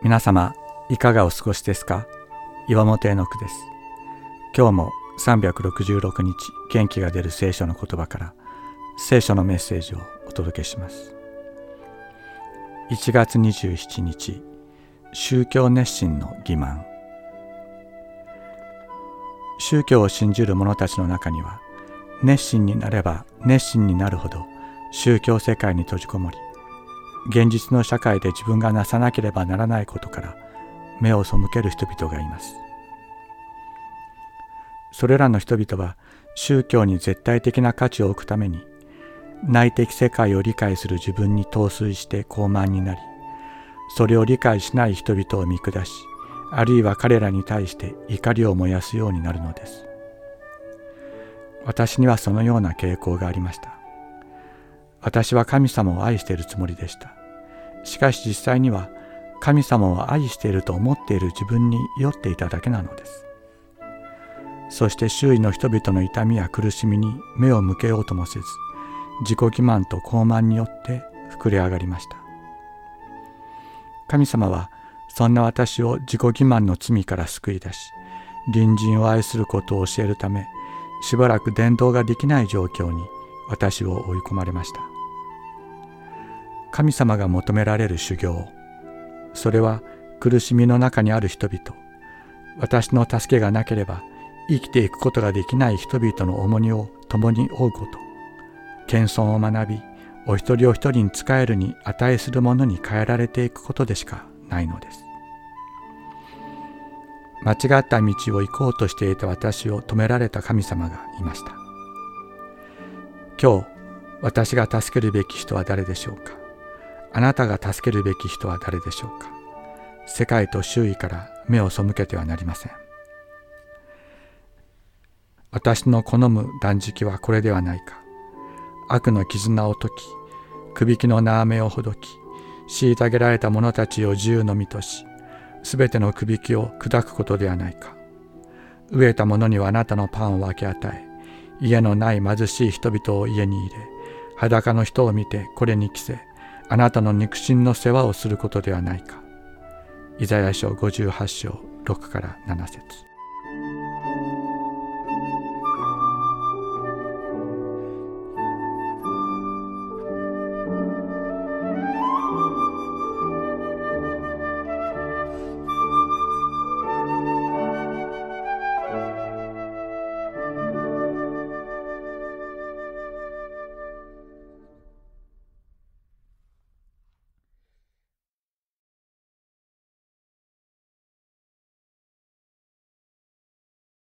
皆様いかがお過ごしですか？岩本絵の句です。今日も366日元気が出る聖書の言葉から聖書のメッセージをお届けします。1月27日宗教熱心の欺瞞。宗教を信じる者たちの中には熱心になれば熱心になるほど宗教世界に閉じこもり現実の社会で自分がなさなければならないことから目を背ける人々がいます。それらの人々は宗教に絶対的な価値を置くために内的世界を理解する自分に陶酔して傲慢になりそれを理解しない人々を見下しあるいは彼らに対して怒りを燃やすようになるのです。私にはそのような傾向がありました。私は神様を愛しているつもりでした。しかし実際には神様を愛していると思っている自分に酔っていただけなのです。そして周囲の人々の痛みや苦しみに目を向けようともせず自己欺瞞と傲慢によって膨れ上がりました。神様はそんな私を自己欺瞞の罪から救い出し隣人を愛することを教えるためしばらく伝道ができない状況に私を追い込まれました。神様が求められる修行。それは苦しみの中にある人々。私の助けがなければ生きていくことができない人々の重荷を共に負うこと。謙遜を学びお一人お一人に仕えるに値するものに変えられていくことでしかないのです。間違った道を行こうとしていた私を止められた神様がいました。今日私が助けるべき人は誰でしょうか？あなたが助けるべき人は誰でしょうか？世界と周囲から目を背けてはなりません。私の好む断食はこれではないか。悪の絆を解きくびきの縄目をほどき虐げられた者たちを自由の身としすべてのくびきを砕くことではないか。飢えた者にはあなたのパンを分け与え家のない貧しい人々を家に入れ裸の人を見てこれに着せあなたの肉親の世話をすることではないか。イザヤ書58章6から7節